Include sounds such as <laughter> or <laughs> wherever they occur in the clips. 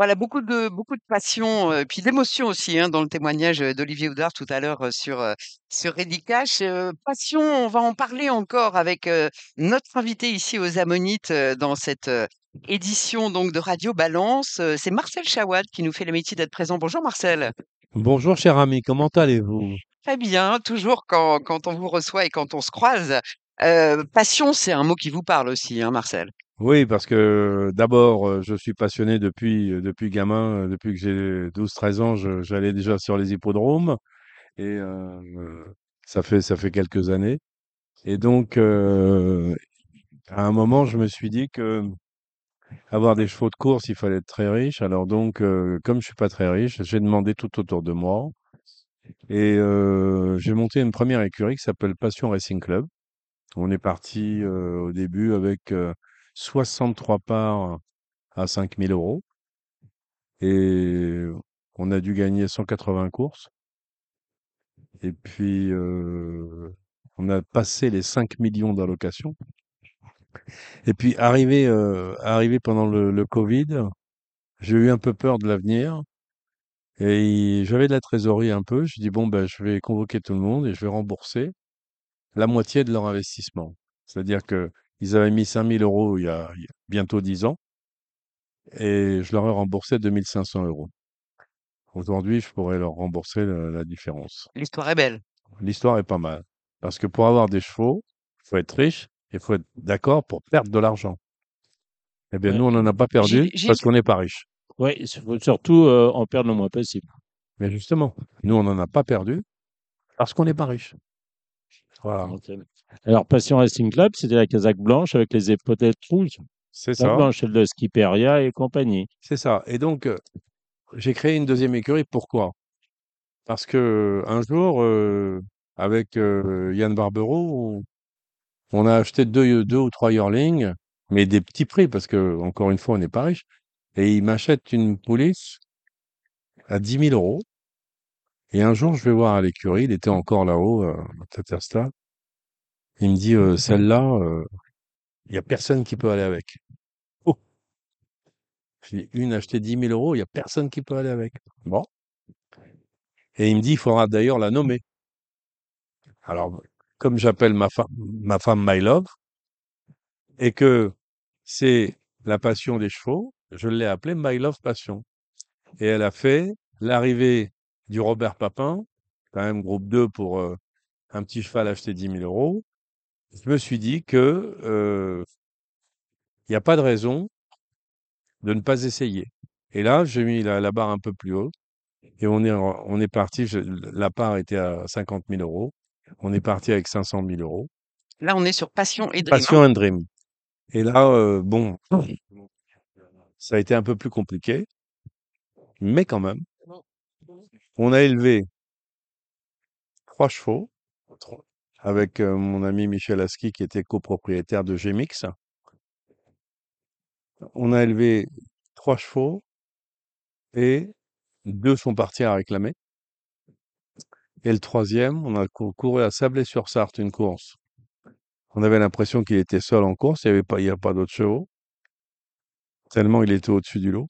Voilà, beaucoup de beaucoup de passion, heu, puis d'émotion aussi, hein, dans le témoignage, heu, d'Olivier Houdard tout à l'heure, heu, sur, heu, sur Cash. Heu, passion, on va en parler encore avec, notre invité ici aux Ammonites, dans cette, édition donc de Radio Balance. C'est Marcel Chawat qui nous fait l'amitié d'être présent. Bonjour Marcel. Bonjour cher ami, comment allez-vous? Très bien, toujours quand quand on vous reçoit et quand on se croise. Passion, c'est un mot qui vous parle aussi, hein, Marcel? Oui, parce que d'abord, je suis passionné depuis, depuis gamin, depuis que j'ai 12-13 ans, j'allais déjà sur les hippodromes et ça fait ça fait quelques années et donc à un moment, je me suis dit que avoir des chevaux de course, il fallait être très riche. Alors donc comme je suis pas très riche, j'ai demandé tout autour de moi et j'ai monté une première écurie qui s'appelle Passion Racing Club. On est parti, au début avec, 63 parts à 5 000 euros et on a dû gagner 180 courses et puis, on a passé les 5 millions d'allocations et puis arrivé, arrivé pendant le covid, j'ai eu un peu peur de l'avenir et j'avais de la trésorerie un peu. J'ai dit: «Bon, ben, je vais convoquer tout le monde et je vais rembourser la moitié de leur investissement». C'est-à-dire qu'ils avaient mis 5 000 euros il y a il y a bientôt 10 ans et je leur ai remboursé 2 500 euros. Aujourd'hui, je pourrais leur rembourser le la différence. L'histoire est belle. L'histoire est pas mal parce que pour avoir des chevaux, il faut être riche et il faut être d'accord pour perdre de l'argent. Eh bien, Ouais. nous, on n'en a pas perdu parce qu'on n'est pas riche. Faut surtout euh, en perdre le moins possible. Mais justement, nous, on n'en a pas perdu parce qu'on n'est pas riche. Voilà. Alors, Passion Racing Club, c'était la casaque blanche avec les épaulettes rouges. c'est La ça, blanche, celle de Skiperia et compagnie. c'est ça. Et donc, heu, j'ai créé une deuxième écurie. Pourquoi? Parce que un jour, heu, avec, heu, Yann Barbero, on a acheté 2 2 ou 3 yearlings, mais des petits prix parce que encore une fois, on n'est pas riche et il m'achète une pouliche à 10 000 euros. Et un jour, je vais voir à l'écurie, il était encore là-haut, euh, à Tatterstad. Il me dit, euh, celle-là, euh, il y a personne qui peut aller avec. Oh, j'ai une achetée 10 000 euros, il y a personne qui peut aller avec. Bon. Et il me dit, il faudra d'ailleurs la nommer. Alors, comme j'appelle ma femme, ma femme My Love, et que c'est la passion des chevaux, je l'ai appelée My Love Passion. Et elle a fait l'arrivée du Robert Papin, quand même groupe 2 pour euh, un petit cheval acheté 10 000 euros. Je me suis dit que euh, il n'y a pas de raison de ne pas essayer. Et là, j'ai mis la, la barre un peu plus haut et on est, on est parti. je- la part était à 50 000 euros. On est parti avec 500 000 euros. Là, on est sur Passion et Dream, hein? Passion and Dream. Et là, euh, bon, <clears throat> ça a été un peu plus compliqué, mais quand même, on a élevé trois chevaux trois- avec mon ami Michel Aski qui était copropriétaire de Gemix. On a élevé trois chevaux et deux sont partis à réclamer. Et le troisième, on a cou- couru à Sablé-sur-Sarthe une course. On avait l'impression qu'il était seul en course, il n'y avait pas, d'autres chevaux, tellement il était au-dessus du lot.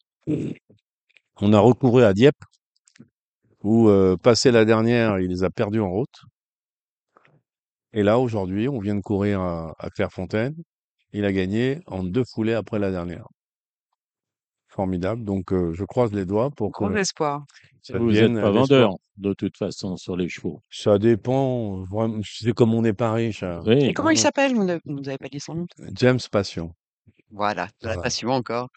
On a recouru à Dieppe, où passé la dernière, il les a perdus en route. Et là, aujourd'hui, on vient de courir à, à Clairefontaine. Il a gagné en deux foulées après la dernière. Formidable. Donc, euh, je croise les doigts pour que Gros espoir. ça Vous devienne n'êtes pas un espoir. vendeur, de toute façon, sur les chevaux. Ça dépend. Vraiment, c'est comme on n'est pas riche. hein. Oui, Et comment il s'appelle? Vous ne vous avez pas dit son nom? James Passion. Voilà, de la Voilà. passion encore.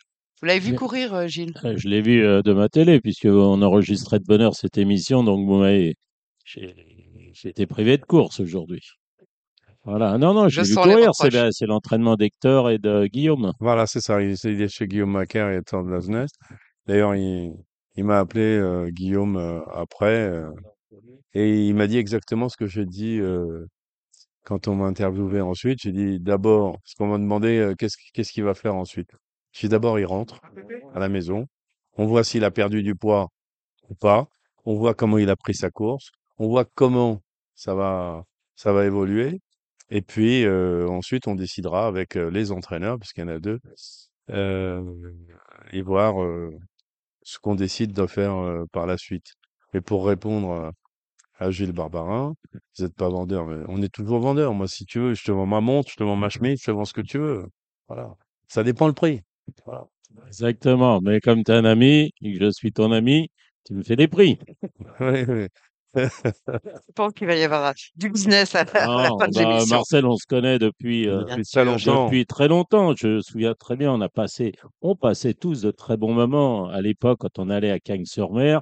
Vous l'avez vu Je- courir, heu, Gilles? Euh, Je l'ai vu euh, de ma télé, puisqu'on enregistrait de bonne heure cette émission, donc vous m'avez. J'ai été privé de course aujourd'hui. Voilà. Non, non, l'ai vu courir. C'est reproches. la- c'est l'entraînement d'Hector et de Guillaume. Voilà, c'est ça. Il est il est chez Guillaume Macaire et Étant de. D'ailleurs, il, il m'a appelé, euh, Guillaume, euh, après, euh, et il m'a dit exactement ce que j'ai dit euh, quand on m'a interviewé ensuite. J'ai dit d'abord, parce qu'on m'a demandé euh, qu'est-ce qu'il- qu'est-ce qu'il va faire ensuite. J'ai dit d'abord, il rentre à la maison. On voit s'il a perdu du poids ou pas. On voit comment il a pris sa course. On voit comment ça va, ça va évoluer. Et puis euh, ensuite, on décidera avec euh, les entraîneurs, puisqu'il y en a deux, euh, et voir ce qu'on décide de faire par la suite. Et pour répondre à Gilles Barbarin, vous n'êtes pas vendeur, mais on est toujours vendeur. Moi, si tu veux, je te vends ma montre, je te vends ma chemise, je te vends ce que tu veux. Voilà. Ça dépend le prix. Voilà. Exactement. Mais comme tu es un ami et que je suis ton ami, tu me fais des prix. <laughs> Oui, oui. Je pense qu'il va y avoir du business à la, à la Non, fin de bah, l'émission. Marcel, on se connaît depuis, euh, Depuis très longtemps. depuis très longtemps. Je me souviens très bien, on a passé, on passait tous de très bons moments à l'époque quand on allait à Cagnes-sur-Mer.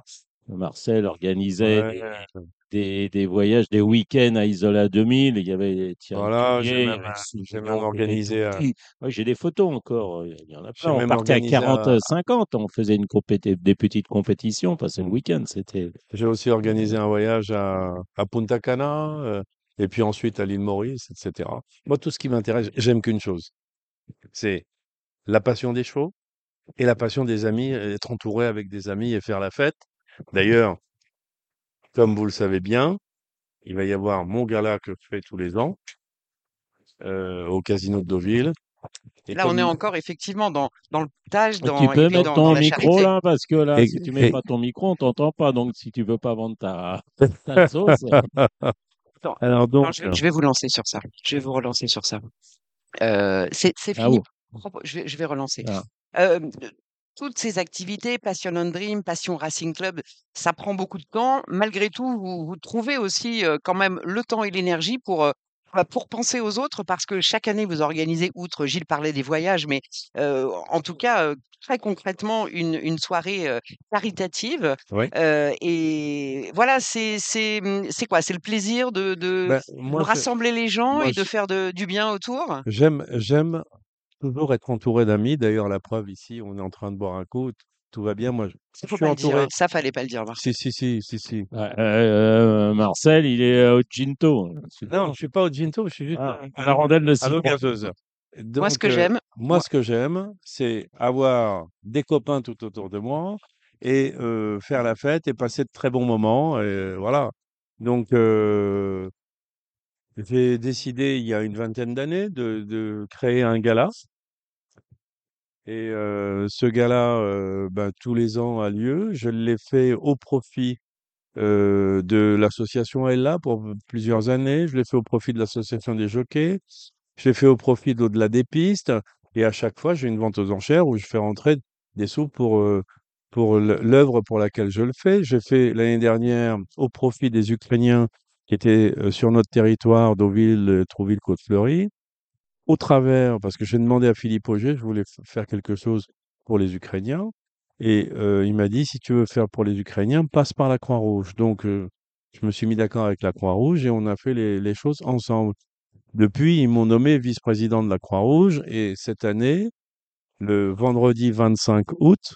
Marcel organisait Ouais. des, des, des voyages, des week-ends à Isola 2000. Il y avait Thierry Voilà, j'ai même, euh, même organisé, euh. Ouais, j'ai des photos encore. Il y en a plein. On partait à organisé 40, un, 50. On faisait une des petites compétitions, on passait le week-end. C'était j'ai aussi organisé un voyage à, à Punta Cana, euh, et puis ensuite à l'île Maurice, etc. Moi, tout ce qui m'intéresse, j'aime qu'une chose, c'est la passion des chevaux et la passion des amis, être entouré avec des amis et faire la fête. D'ailleurs, comme vous le savez bien, il va y avoir mon gala que je fais tous les ans euh, au Casino de Deauville. Et Là, on est encore effectivement dans, dans le partage Tu dans, et peux mettre dans, ton micro charité. là, parce que là, et, si tu mets et- pas ton micro, on t'entend pas. Donc, si tu veux pas vendre ta, <laughs> ta sauce, Attends, alors non, donc, je, vais je vais vous lancer sur ça. Je vais vous relancer sur ça. Euh, c'est ah fini. vais, je vais relancer. ah, Euh, toutes ces activités, Passion on Dream, Passion Racing Club, ça prend beaucoup de temps. Malgré tout, vous, vous trouvez aussi euh, quand même le temps et l'énergie pour, euh, bah, pour penser aux autres parce que chaque année, vous organisez, outre Gilles parlait des voyages, mais euh, en tout cas, très concrètement, une, une soirée caritative. oui. Et voilà, c'est c'est quoi? C'est le plaisir de, de, Ben, moi, je, rassembler les gens moi, et de faire de- du bien autour? j'aime, j'aime toujours être entouré d'amis. D'ailleurs, la preuve ici, on est en train de boire un coup, t- tout va bien. Moi, je, Il je faut suis pas le dire, entouré. hein. Ça, fallait pas le dire, Marcel. Si, si, si, si, si. Ah, euh, Marcel, il est au Ginto. Non, je suis pas au ginto, je suis juste Ah, à, la rondelle de à l'eau gazeuse. Moi, ce Donc, que euh, j'aime, moi, moi, ce que j'aime, c'est avoir des copains tout autour de moi et euh, faire la fête et passer de très bons moments. Et voilà. Donc, euh, j'ai décidé il y a une vingtaine d'années de, de créer un gala. Et ce gala, euh, ben, tous les ans a lieu. Je l'ai fait au profit de l'association Ella pour plusieurs années. Je l'ai fait au profit de l'association des jockeys. Je l'ai fait au profit d'au-delà des pistes. Et à chaque fois, j'ai une vente aux enchères où je fais rentrer des sous pour, pour l'œuvre pour laquelle je le fais. J'ai fait l'année dernière au profit des Ukrainiens qui étaient sur notre territoire, Deauville, Trouville, Côte-Fleury au travers, parce que j'ai demandé à Philippe Auger, je voulais faire quelque chose pour les Ukrainiens, et euh, il m'a dit, si tu veux faire pour les Ukrainiens, passe par la Croix-Rouge. Donc, euh, je me suis mis d'accord avec la Croix-Rouge et on a fait les, les choses ensemble. Depuis, ils m'ont nommé vice-président de la Croix-Rouge, et cette année, le vendredi 25 août,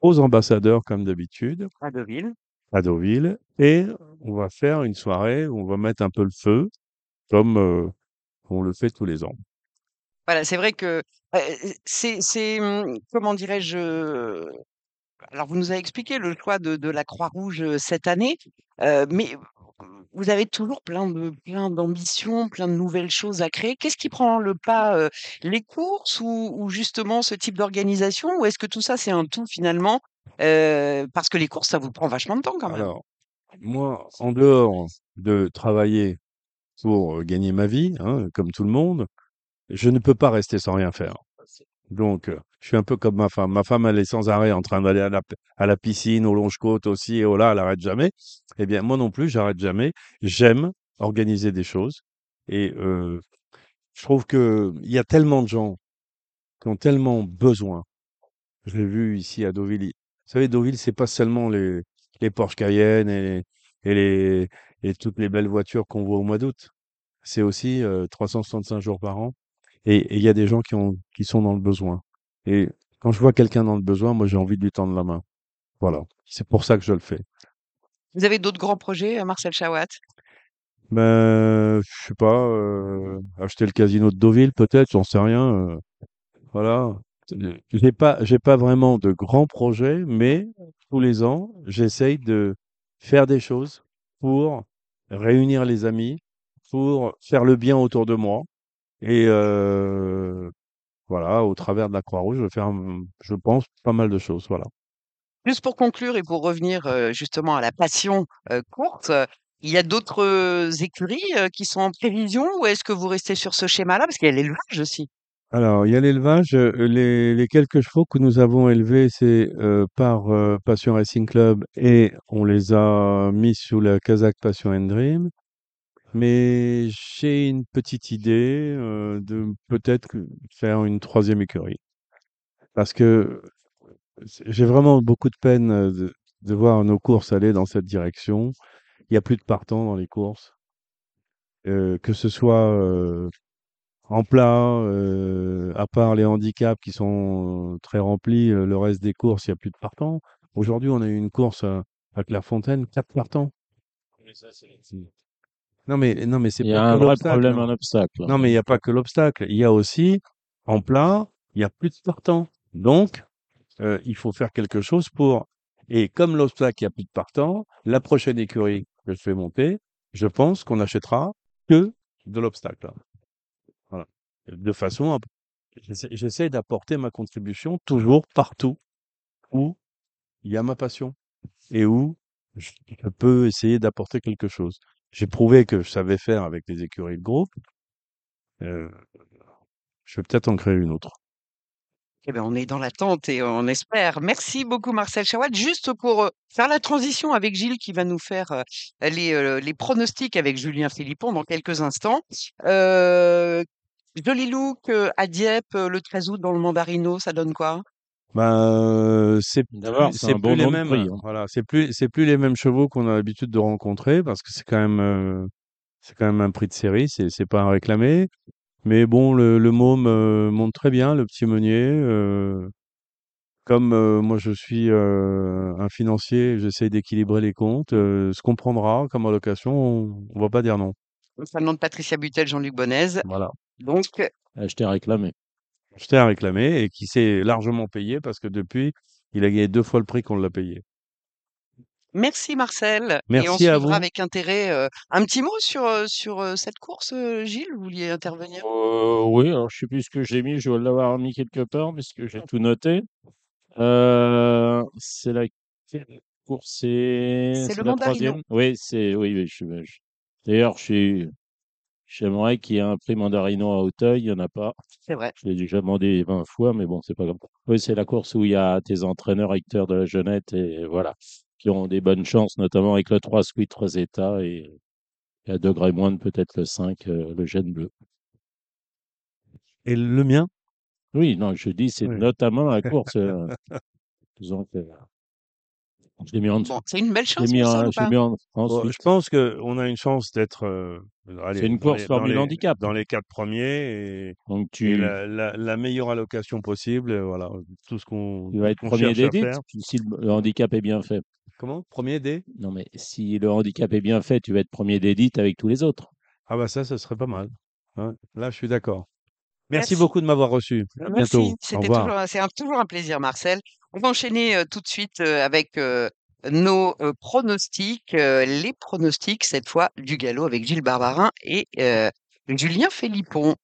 aux ambassadeurs, comme d'habitude, à Deauville. à Deauville, et on va faire une soirée où on va mettre un peu le feu, comme euh, on le fait tous les ans. Voilà, c'est vrai que c'est, hum, comment dirais-je, alors vous nous avez expliqué le choix de, la Croix-Rouge cette année, mais vous avez toujours plein de, plein d'ambitions, plein de nouvelles choses à créer. Qu'est-ce qui prend le pas, les courses ou, justement ce type d'organisation, ou est-ce que tout ça c'est un tout finalement, parce que les courses ça vous prend vachement de temps quand même? Alors, moi, en dehors de travailler pour gagner ma vie, hein, comme tout le monde, je ne peux pas rester sans rien faire. Donc, euh, je suis un peu comme ma femme. Ma femme, elle est sans arrêt en train d'aller à la, à la piscine, au longe-côte aussi, et oh là, elle arrête jamais. Eh bien, moi non plus, j'arrête jamais. J'aime organiser des choses. Et euh, je trouve que il y a tellement de gens qui ont tellement besoin. Je l'ai vu ici à Deauville. Vous savez, Deauville, c'est pas seulement les, les Porsche Cayenne et, et, les, et toutes les belles voitures qu'on voit au mois d'août. C'est aussi euh, 365 jours par an. Et il y a des gens qui, ont, qui sont dans le besoin. Et quand je vois quelqu'un dans le besoin, moi, j'ai envie de lui tendre la main. Voilà. C'est pour ça que je le fais. Vous avez d'autres grands projets, euh, Marcel Chawat? Ben, je sais pas, euh, acheter le casino de Deauville, peut-être, j'en sais rien. euh, voilà. J'ai pas, j'ai pas vraiment de grands projets, mais tous les ans, j'essaye de faire des choses pour réunir les amis, pour faire le bien autour de moi. Et euh, voilà, au travers de la Croix-Rouge, je vais faire, je pense, pas mal de choses. Voilà. Juste pour conclure et pour revenir, justement à la passion, heu, il y a d'autres, écuries, qui sont en prévision ou est-ce que vous restez sur ce schéma-là? Parce qu'il y a l'élevage aussi. Alors, il y a l'élevage, les les quelques chevaux que nous avons élevés, c'est, par, Passion Racing Club et on les a mis sous la casaque Passion and Dream. Mais j'ai une petite idée, de peut-être que faire une troisième écurie. Parce que c'est j'ai vraiment beaucoup de peine, de de voir nos courses aller dans cette direction. Il y a plus de partants dans les courses. Que ce soit, en plat, à part les handicaps qui sont euh, très remplis, le reste des courses, il y a plus de partants. Aujourd'hui, on a eu une course, heu, à Clairefontaine, 4 partants. Non mais non mais c'est Il y a un vrai problème hein. obstacle. Non, mais il y a pas que l'obstacle. Il y a aussi, en plat, il y a plus de partants. Donc, heu, il faut faire quelque chose pour et comme l'obstacle, il y a plus de partants, la prochaine écurie que je fais monter, je pense qu'on achètera que de l'obstacle. Voilà. De façon à j'essaie d'apporter ma contribution toujours partout où il y a ma passion et où je peux essayer d'apporter quelque chose. J'ai prouvé que je savais faire avec les écuries de groupe, heu, je vais peut-être en créer une autre. Eh ben, on est dans l'attente et on espère. Merci beaucoup Marcel Chawat. Juste pour, heu, faire la transition avec Gilles qui va nous faire, heu, les, pronostics avec Julien Philippon dans quelques instants. Joli Look, à Dieppe, le 13 août dans le Mandarino, ça donne quoi? Ben, heu, c'est D'abord, c'est c'est un plus bon les mêmes, prix, hein. voilà, c'est plus c'est plus les mêmes chevaux qu'on a l'habitude de rencontrer parce que c'est quand même, heu, c'est quand même un prix de série, c'est c'est pas à réclamer. Mais bon, le le môme, heu, monte très bien, le petit meunier, heu, comme, moi je suis, un financier, j'essaye d'équilibrer les comptes, ce qu'on prendra comme allocation, on on va pas dire non. Ça demande Patricia Butel, Jean-Luc Bonèze. Voilà. Donc, je t'ai réclamé. Acheté à réclamer et qui s'est largement payé parce que depuis, il a gagné 2 fois le prix qu'on l'a payé. merci Marcel et on Merci à suivra vous. avec intérêt, heu, un petit mot sur, heu, sur, heu, cette course, Gilles? Vous vouliez intervenir? Oui, alors je sais plus ce que j'ai mis, je dois l'avoir mis quelque part puisque j'ai tout noté. C'est la quelle course? C'est C'est c'est le la Mandarino. troisième Oui, c'est oui, oui, je suis je d'ailleurs, je suis j'aimerais qu'il y ait un prix Mandarino à Auteuil, il y en a pas. C'est vrai. Je l'ai déjà demandé 20 fois, mais bon, c'est pas grave. Oui, c'est la course où il y a tes entraîneurs Hector de la Jeunette et voilà, qui ont des bonnes chances, notamment avec le 3 Sweet Rosetta et et à degré moindre peut-être le 5, heu, le Gène Bleu. Et le mien? Oui, non, je dis, c'est Oui. notamment la <laughs> course, disons que je l'ai mis en Bon, dessous. c'est une belle chance mis pour ça en ou je l'ai pas? mis en Bon, je ensuite. pense qu'on a une chance d'être, heu, C'est une course formule les handicap, dans les 4 premiers et donc et tu la la la meilleure allocation possible, voilà, tout ce qu'on tu vas être premier faire. si le handicap est bien fait. Comment? 1er des? Non, mais si le handicap est bien fait, tu vas être premier d'élite avec tous les autres. Ah bah ça, ce serait pas mal. Ouais, là, je suis d'accord. Merci Merci. beaucoup de m'avoir reçu. À Merci, bientôt. C'était revoir. toujours un c'est un toujours un plaisir Marcel. On va enchaîner, tout de suite, avec, nos, pronostics, les pronostics cette fois du galop avec Gilles Barbarin et Julien Philippon.